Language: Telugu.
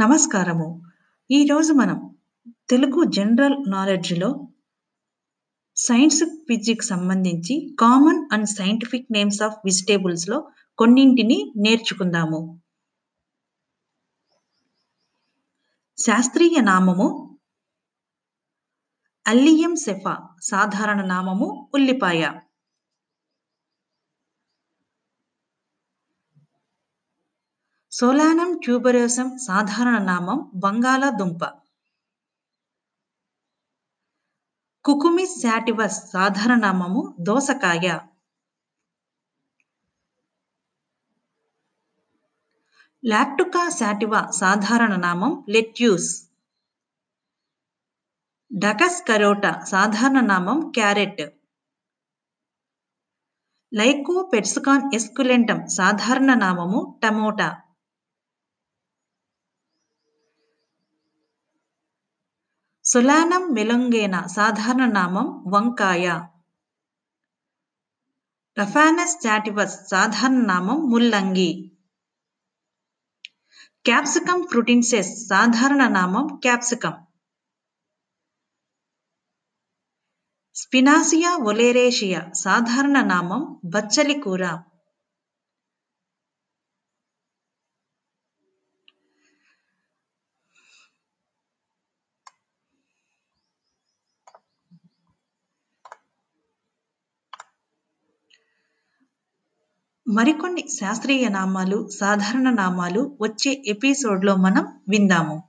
నమస్కారము. ఈరోజు మనం తెలుగు జనరల్ నాలెడ్జ్లో సైన్స్ ఫిజిక్స్ సంబంధించి common and scientific names of వెజిటేబుల్స్లో కొన్నింటిని నేర్చుకుందాము. శాస్త్రీయ నామము అల్లియం సెఫా సాధారణ నామము ఉల్లిపాయ. సోలానం ట్యూబరోసం సాధారణ నామం బంగాళాదుంప. కుకుమిస్ శాటివస్ సాధారణ నామము దోసకాయ. లాక్టుకా శాటివా సాధారణ నామం లెట్యూస్. డకస్ కరోటా సాధారణ నామం క్యారెట్. లైకో పెట్స్కాన్ ఎస్కులెంటం సాధారణ నామము టమోటా. సులానం మెలొంగేనా సాధారణ నామం వంకాయ. రఫానస్ చాటివస్ సాధారణ నామం ముల్లంగి. క్యాప్సికం ఫ్రుటిన్సెస్ సాధారణ నామం క్యాప్సికం స్పినాసియా ఒలేరేషియా సాధారణ నామం బచ్చలి కూర. మరికొన్ని శాస్త్రీయ నామాలు సాధారణ నామాలు వచ్చే ఎపిసోడ్లో మనం విందాము.